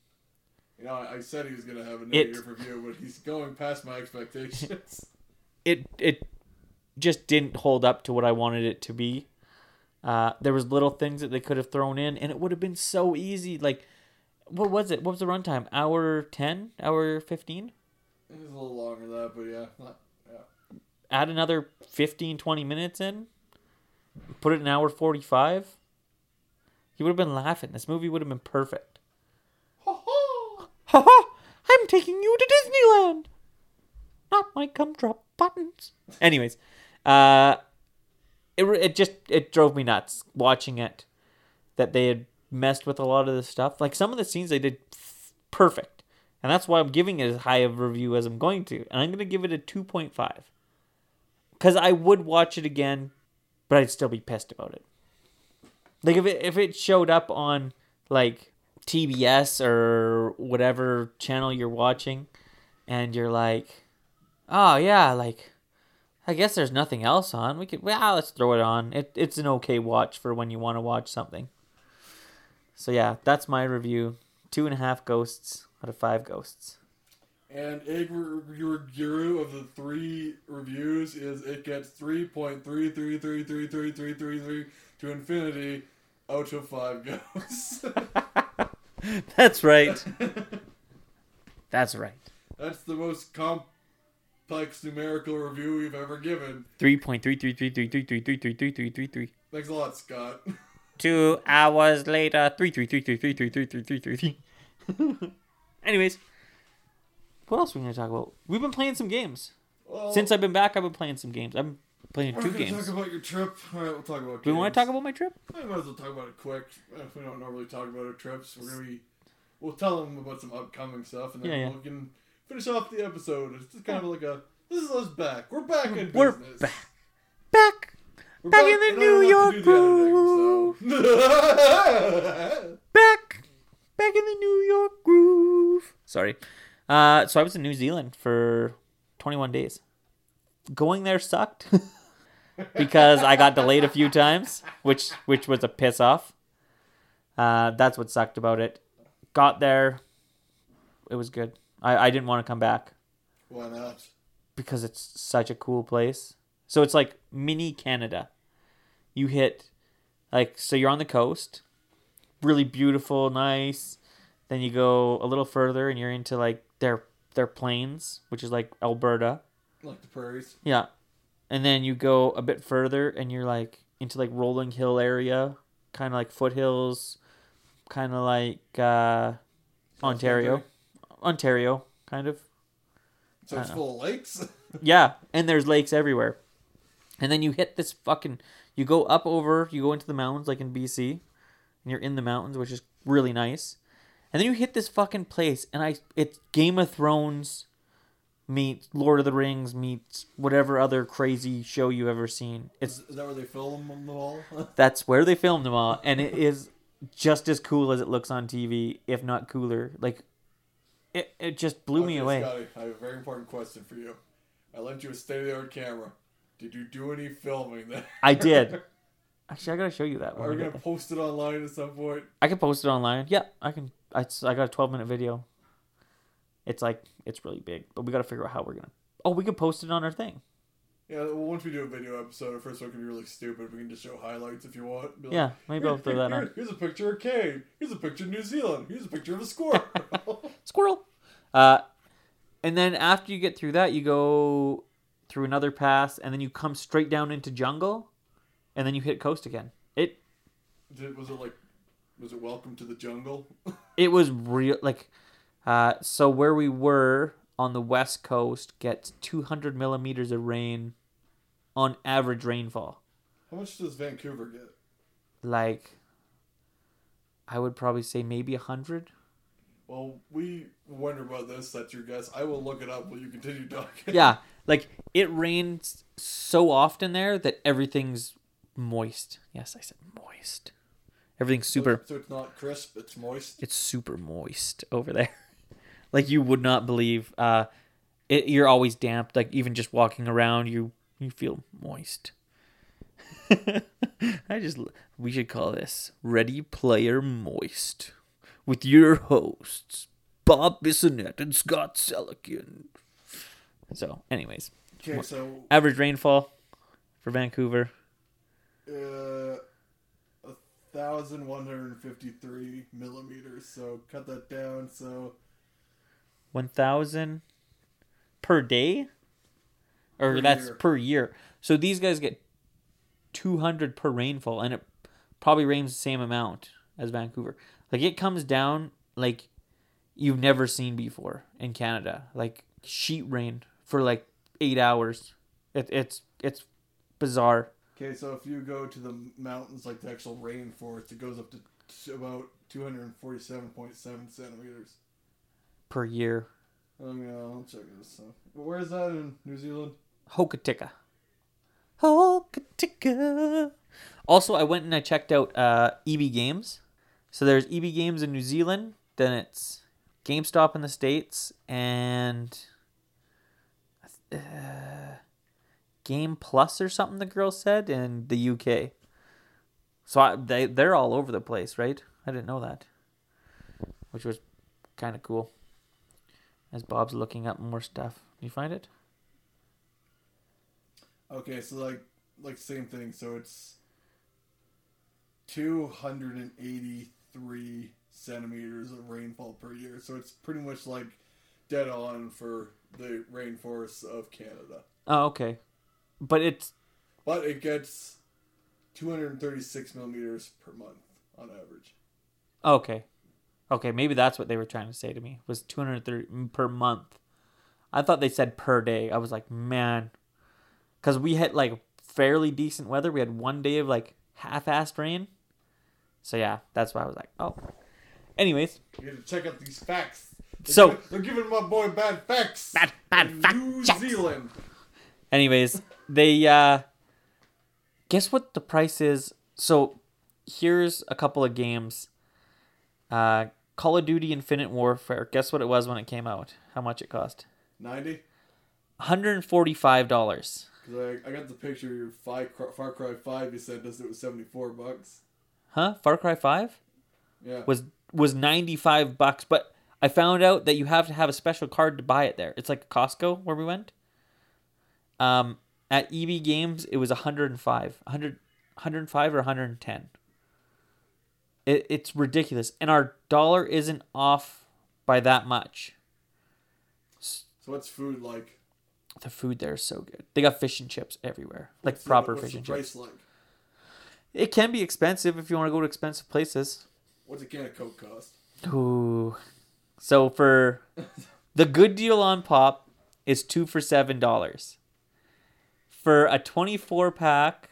You know, I said he was going to have a negative review, but he's going past my expectations. (laughs) It it just didn't hold up to what I wanted it to be. Uh, there was little things that they could have thrown in, and it would have been so easy. Like, what was it? What was the runtime? Hour ten? Hour fifteen? it was a little longer than that, but yeah. Not, yeah. add another 15 20 minutes in put it an hour 45 he would have been laughing. This movie would have been perfect. Ha ha ha. i'm taking you to disneyland! Not my gumdrop buttons. Anyways uh it, it just it drove me nuts watching it that they had messed with a lot of the stuff. Like some of the scenes they did f- perfect and that's why i'm giving it as high of a review as i'm going to and i'm going to give it a 2.5 because I would watch it again, but I'd still be pissed about it. Like if it if it showed up on like TBS or whatever channel you're watching, and you're like, oh yeah, like I guess there's nothing else on. We could well ah, let's throw it on. It it's an okay watch for when you want to watch something. So yeah, that's my review. Two and a half ghosts out of five ghosts. And Your Guru of the three reviews is it gets 3.333333333 to infinity out of five ghosts. That's right. That's right. That's the most complex numerical review we've ever given. Three point three three three three three three three three three three three three. Thanks a lot, Scott. Two hours later, three three three three three three three three three three three. Anyways, what else are we gonna talk about? We've been playing some games Well, since I've been back. I've been playing some games. I'm playing we're two gonna games. talk about your trip. All right, we'll talk about. Do we want to talk about my trip? I might as well talk about it quick. If we don't normally talk about our trips, we're gonna be. We'll tell them about some upcoming stuff, and then Yeah, yeah. we can finish off the episode. It's just kind of like a. This is us back. We're back in We're business. back. Back, We're back in the New York to do the editing, so. (laughs) back, back in the New York groove. Sorry. Uh, so I was in New Zealand for 21 days. Going there sucked (laughs) because I got delayed a few times, which which was a piss off. Uh, that's what sucked about it. Got there, it was good. I, I didn't want to come back Why not? because it's such a cool place. So it's like mini Canada. You hit like so you're on the coast, really beautiful, nice. Then you go a little further and you're into like their their plains, which is like Alberta. Like the prairies. Yeah. And then you go a bit further and you're like into like rolling hill area, kind of like foothills, kind of like uh Ontario. Ontario, kind of. So it's full of lakes. (laughs) Yeah, and there's lakes everywhere. And then you hit this fucking you go up over, you go into the mountains like in BC, and you're in the mountains, which is really nice. And then you hit this fucking place and I it's Game of Thrones meets Lord of the Rings meets whatever other crazy show you've ever seen. It's Is, that where they film them all? (laughs) that's where they filmed them all and it is just as cool as it looks on TV, if not cooler. Like it it just blew me away. Scotty, I have a very important question for you. I lent you a state of the art camera. Did you do any filming there? I did. (laughs) Actually, I gotta show you that. Are we gonna post it online at some point? I can post it online. Yeah, I can. I, I got a 12 minute video. It's like it's really big, but we got to figure out how we're gonna. Oh, we could post it on our thing. Yeah, well, once we do a video episode, our first one can be really stupid. We can just show highlights if you want. Like, Yeah, maybe I'll "Here- throw that here- on. Here's a picture of Kane. Here's a picture of New Zealand. Here's a picture of a squirrel. (laughs) Squirrel. Uh, and then after you get through that, you go through another pass, and then you come straight down into jungle, and then you hit coast again. It Did, was it like, was it Welcome to the Jungle? (laughs) it was real like, uh, so where we were on the west coast gets 200 millimeters of rain, on average rainfall. How much does Vancouver get? like I would probably say maybe a hundred. Well, we wonder about this. That's your guess. I will look it up while you continue talking. Yeah, (laughs) like it rains so often there that everything's moist. Yes, I said moist. Everything's super. So it's not crisp. It's moist. It's super moist over there. Like you would not believe. Uh, it, you're always damp. Like even just walking around, you you feel moist. (laughs) I just we should call this Ready Player Moist with your hosts Bob Bissonette and Scott Selikin. So, anyways, Okay, so average rainfall for Vancouver. uh, a thousand one hundred and fifty-three millimeters. So cut that down. So 1000 per day? Or Per that's year. per year. So these guys get 200 per rainfall and it probably rains the same amount as vancouver. Like it comes down like you've never seen before in canada. Like sheet rain for like eight hours. It, it's it's bizarre. Okay, so if you go to the mountains, like the actual rainforest, it goes up to about two hundred forty-seven point seven centimeters. Per year Oh yeah, I'll check this. So, where is that in New Zealand? hokitika Katika. Also, I went and I checked out uh, EB Games. So there's EB Games in New Zealand, then it's GameStop in the States, and uh, Game Plus or something, the girl said, in the UK. So I, they, they're all over the place, right? I didn't know that. Which was kind of cool. As Bob's looking up more stuff. You find it? Okay, so like like same thing. So it's two hundred and eighty three centimeters of rainfall per year. So it's pretty much like dead on for the rainforests of Canada. Oh, okay. But it's But it gets two hundred and thirty six millimeters per month on average. okay. Okay, maybe that's what they were trying to say to me. Was 230 per month. I thought they said per day. I was like, "Man." Cuz we had like fairly decent weather. We had one day of like half-assed rain. So yeah, that's why I was like, "Oh." Anyways, You got to check out these facts. They're So- giving, they're giving my boy bad facts. Bad- bad in fact New checks. Zealand. Anyways, they uh guess what the price is? So here's a couple of games. Uh Call of Duty Infinite Warfare. Guess what it was when it came out? How much it cost? Ninety. $145. Because I, I got the picture of your five, Far Cry 5, you said it was 74 bucks. Huh? Far Cry 5 Yeah. was was 95 bucks, but I found out that you have to have a special card to buy it there. It's like Costco where we went. Um at EB Games it was 105. 100 105 or 110. It, it's ridiculous. And our dollar isn't off by that much. So what's food like? The food there is so good. They got fish and chips everywhere. Like the- proper what's fish the and price chips. like? It can be expensive if you want to go to expensive places. What's a can of Coke cost? Ooh. So for (laughs) the good deal on pop is two for seven dollars. For a twenty-four pack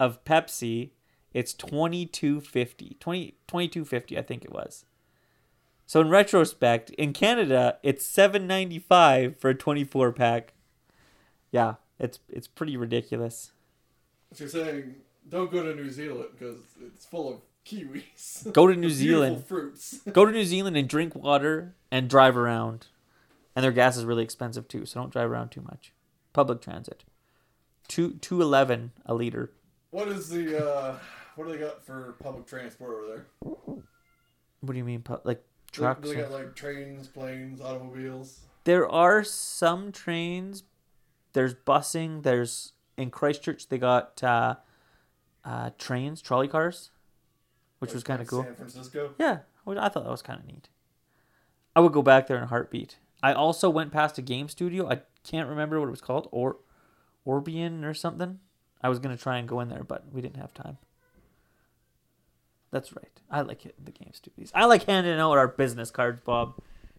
of Pepsi, it's twenty-two fifty. 20, 22.50, I think it was. So in retrospect, in Canada, it's seven ninety-five for a twenty-four pack. Yeah, it's it's pretty ridiculous. So you're saying don't go to New Zealand because it's full of kiwis. Go to New (laughs) Zealand. fruits. Go to New Zealand and drink water and drive around. And their gas is really expensive too, so don't drive around too much. Public transit. Two two eleven a liter. What is the, uh, what do they got for public transport over there? What do you mean pu- like Do- trucks? Do they got like trains, planes, automobiles? There are some trains. There's busing. There's in Christchurch they got uh, uh, trains, trolley cars, which Like was kind of cool. San Francisco? Yeah, I thought that was kind of neat. I would go back there in a heartbeat. I also went past a game studio. I can't remember what it was called, or Orbian or something. I was gonna try and go in there, but we didn't have time. That's right. I like hitting the game studios. I like handing out our business cards, Bob.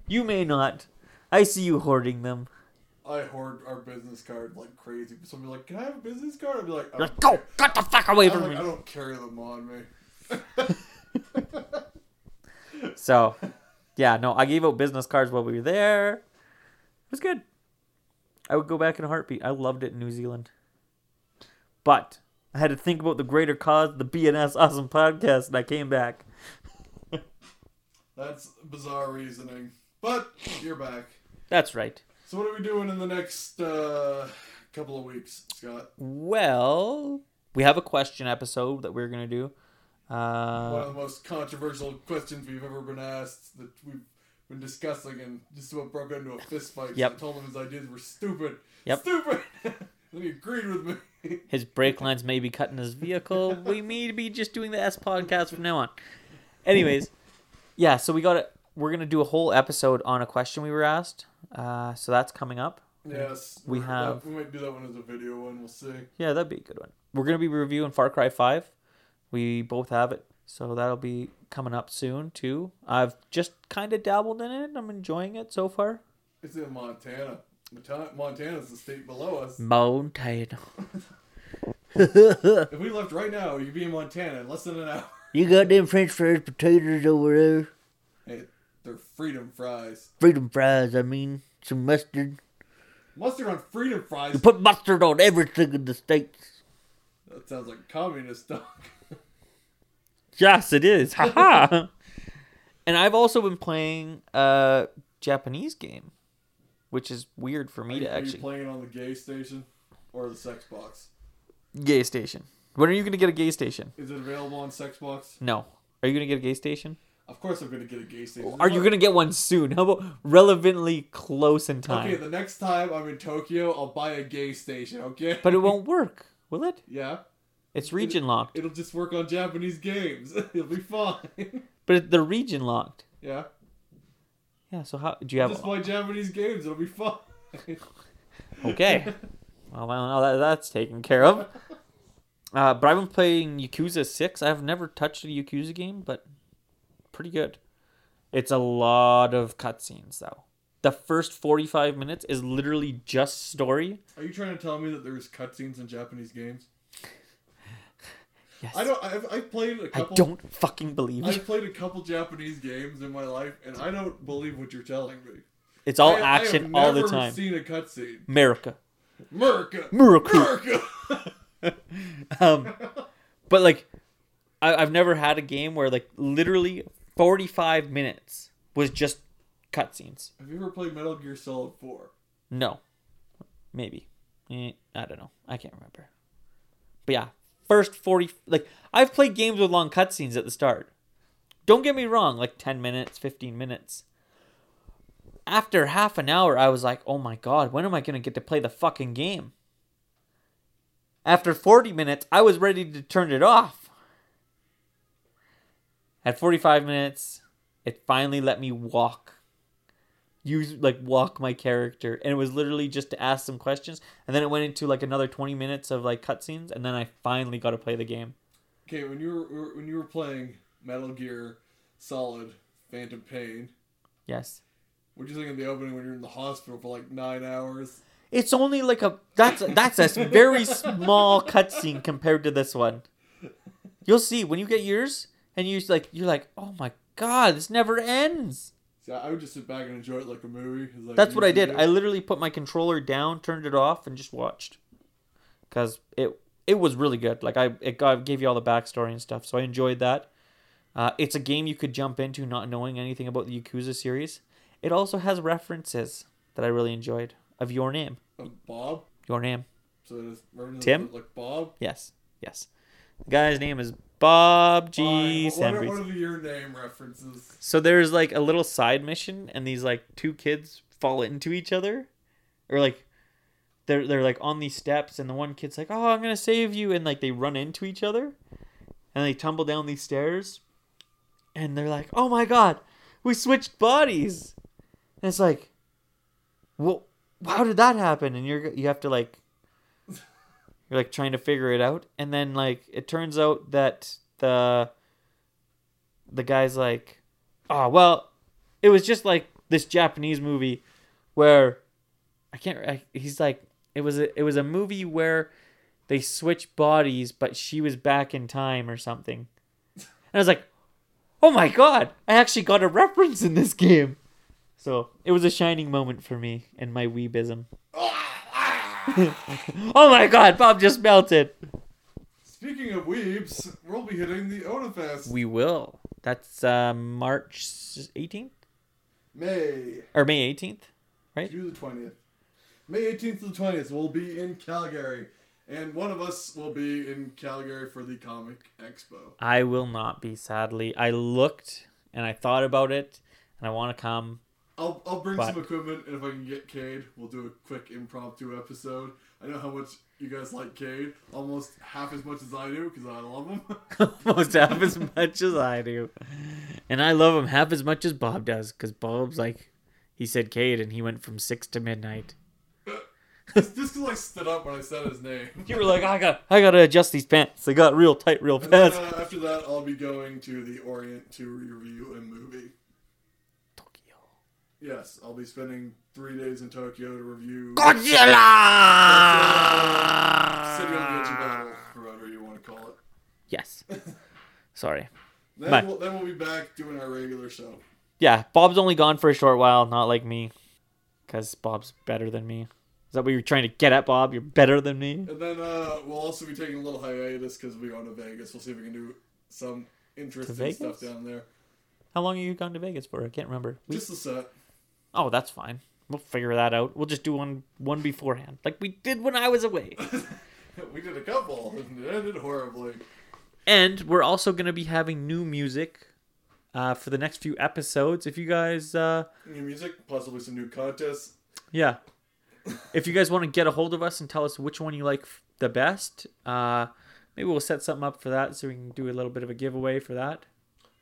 You may not. I see you hoarding them. I hoard our business card like crazy. Somebody like, can I have a business card? I'd be like, I You're don't, like, go, get the fuck away from like, me. I don't carry them on me. (laughs) (laughs) So, yeah, no, I gave out business cards while we were there. It was good. I would go back in a heartbeat. I loved it in New Zealand. But I had to think about the greater cause, the BNS Awesome Podcast, and I came back. That's bizarre reasoning. But you're back. That's right. So what are we doing in the next uh, couple of weeks, Scott? Well, we have a question episode that we're going to do. One Uh, of the most controversial questions we've ever been asked that we've been discussing and just about broke into a fist fight. Yep. I told him his ideas were stupid. Yep. Stupid! (laughs) and he agreed with me. His brake lines may be cutting his vehicle. we may be just doing the S podcast from now on. Anyways, yeah, so we got it. We're gonna do a whole episode on a question we were asked. Uh, so that's coming up. yes. We have- We might do that one as a video one. We'll see. Yeah, that'd be a good one. We're gonna be reviewing Far Cry Five. We both have it, so that'll be coming up soon too. I've just kind of dabbled in it. I'm enjoying it so far. It's in Montana. Montana's the state below us. Montana. (laughs) If we left right now, you'd be in Montana in less than an hour. You got them French fries potatoes over there. Hey, they're freedom fries. Freedom fries, I mean. Some mustard. Mustard on freedom fries. You put mustard on everything in the states. That sounds like communist talk. (laughs) Yes, it is. Haha. (laughs) and I've also been playing a Japanese game, which is weird for me Are, to are you actually. playing on the gay station or the sex box? Gay station. When are you gonna get a gay station? Is it available on sex box? No. Are you gonna get a gay station? Of course, I'm gonna get a gay station. Are you gonna get one soon? How about relevantly close in time? Okay, the next time I'm in Tokyo, I'll buy a gay station. Okay. But it won't (laughs) work, will it? yeah, It's region locked. it'll just work on Japanese games. (laughs) It'll be fine. But they're region locked. yeah. Yeah. So how do you have? Just buy Japanese games. It'll be fine. (laughs) Okay. well, well, that, that's taken care of. Uh, but I've been playing Yakuza Six. I've never touched a Yakuza game, but pretty good. It's a lot of cutscenes though. The first forty-five minutes is literally just story. Are you trying to tell me that there's cutscenes in Japanese games? Yes. I don't. I've, I've played a I couple. don't fucking believe. I've played a couple Japanese games in my life, and I don't believe what you're telling me. It's all I- I action all the never time. Seen a cutscene. America. America. America. America. (laughs) Um, but like, I, I've never had a game where like literally forty-five minutes was just cutscenes. Have you ever played Metal Gear Solid 4? No, maybe. Eh, I don't know. I can't remember. But yeah, first forty. Like I've played games with long cutscenes at the start. Don't get me wrong, like ten minutes, fifteen minutes. After half an hour, I was like, "Oh my god, when am I gonna get to play the fucking game?" After forty minutes, I was ready to turn it off. At forty-five minutes, it finally let me walk use like walk my character. And it was literally just to ask some questions. And then it went into like another 20 minutes of like cutscenes. And then i finally got to play the game. Okay, when you were when you were playing Metal Gear Solid Phantom Pain, yes. what do you think of the opening when you're in the hospital for like nine hours? it's only like a that's that's a very small cutscene compared to this one. You'll see when you get yours and you like you're like oh my god this never ends See, I would just sit back and enjoy it like a movie. 'cause, like, that's what i did i literally put my controller down turned it off and just watched because it it was really good like i it got, gave you all the backstory and stuff so i enjoyed that uh, it's a game you could jump into not knowing anything about the yakuza series it also has references that i really enjoyed of your name Bob. your name So Tim? like Bob. yes yes the guy's name is bob g Fine. What, are, what are your name references? So there's like a little side mission, and these like two kids fall into each other, or like they're they're like on these steps, and the one kid's like, "Oh, I'm gonna save you," and like they run into each other, and they tumble down these stairs, and they're like, "Oh my god, we switched bodies," and it's like, well, how did that happen? And you're you have to like. You're like trying to figure it out, and then like it turns out that the the guy's like, oh well, it was just like this Japanese movie where I can't. I, he's like, it was a it was a movie where they switched bodies, but she was back in time or something. And I was like, oh my god, I actually got a reference in this game. So it was a shining moment for me and my weebism. (laughs) oh my god, Bob just melted. Speaking of weebs, we'll be hitting the Otafest. We will. That's uh, March 18th May. or May 18th. right? June the 20th. May 18th to the 20th, we'll be in Calgary. And one of us will be in Calgary for the Comic Expo. I will not be, sadly. I looked and I thought about it and I want to come. I'll, I'll bring But- some equipment, and if I can get Cade, we'll do a quick impromptu episode. I know how much you guys like Cade, almost half as much as I do, because I love him. (laughs) Almost half as much as I do. And I love him half as much as Bob does because Bob's like, he said Cade and he went from 6 to midnight. just because I stood up when I said his name. You were like, I got, I gotta adjust these pants. They got real tight, real And then, fast. uh, after that, I'll be going to the Orient to review a movie. Yes, I'll be spending three days in Tokyo to review Godzilla! City on the Edge of Battle, or whatever you want to call it. Yes. (laughs) Sorry. Then, Bye. we'll, then we'll be back doing our regular show. Yeah, Bob's only gone for a short while, not like me. Because Bob's better than me. Is that what you're trying to get at, Bob? You're better than me. And then uh, we'll also be taking a little hiatus because we're go to Vegas. We'll see if we can do some interesting stuff down there. How long have you gone to Vegas for? I can't remember. Just the set. Oh, that's fine. We'll figure that out. We'll just do one one beforehand, like we did when I was away. (laughs) we did a couple, and it ended horribly. and we're also gonna be having new music uh, for the next few episodes. If you guys, uh, New music, possibly some new contests. yeah, if you guys want to get a hold of us and tell us which one you like f- the best, uh, maybe we'll set something up for that so we can do a little bit of a giveaway for that.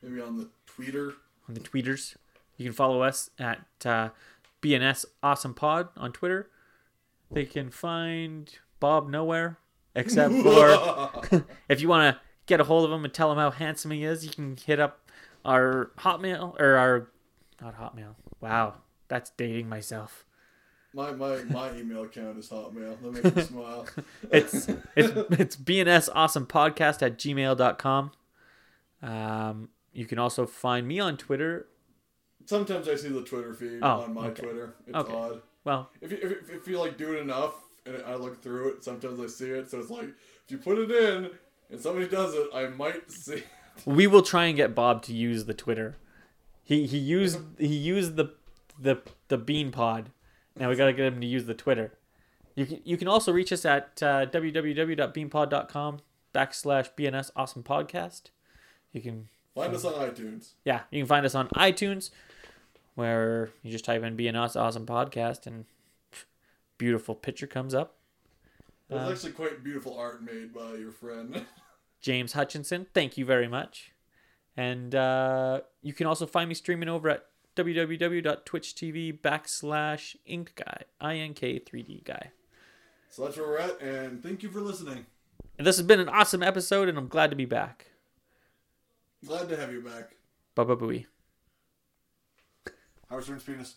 Maybe on the tweeter. on the tweeters. You can follow us at uh, BNS Awesome Pod on Twitter. They can find Bob nowhere except (laughs) for (laughs) if you want to get a hold of him and tell him how handsome he is. You can hit up our Hotmail or our not Hotmail. Wow, that's dating myself. My my my email account is Hotmail. That makes me smile. (laughs) It's it's it's BNS Awesome Podcast at gmail.com. Um, you can also find me on Twitter. Sometimes I see the Twitter feed Oh, on my okay. Twitter. It's Okay. odd. Well, If you, if, if you like do it enough, and I look through it, sometimes I see it. So it's like if you put it in and somebody does it, I might see. we will try and get Bob to use the Twitter. He he used he used the the the Bean Pod. Now we gotta get him to use the Twitter. You can you can also reach us at uh, www.beanpod.com backslash BNS Awesome Podcast. You can Find us on iTunes. yeah you can find us on iTunes, where you just type in BNS Awesome Podcast and beautiful picture comes up. There's Uh, actually quite beautiful art made by your friend. (laughs) James Hutchinson. Thank you very much. And uh, you can also find me streaming over at www.twitch.tv backslash ink guy, I-N-K-3D guy. so that's where we're at, and thank you for listening. And this has been an awesome episode, and I'm glad to be back. Glad to have you back. Bye bye booey. Howard Stern's penis.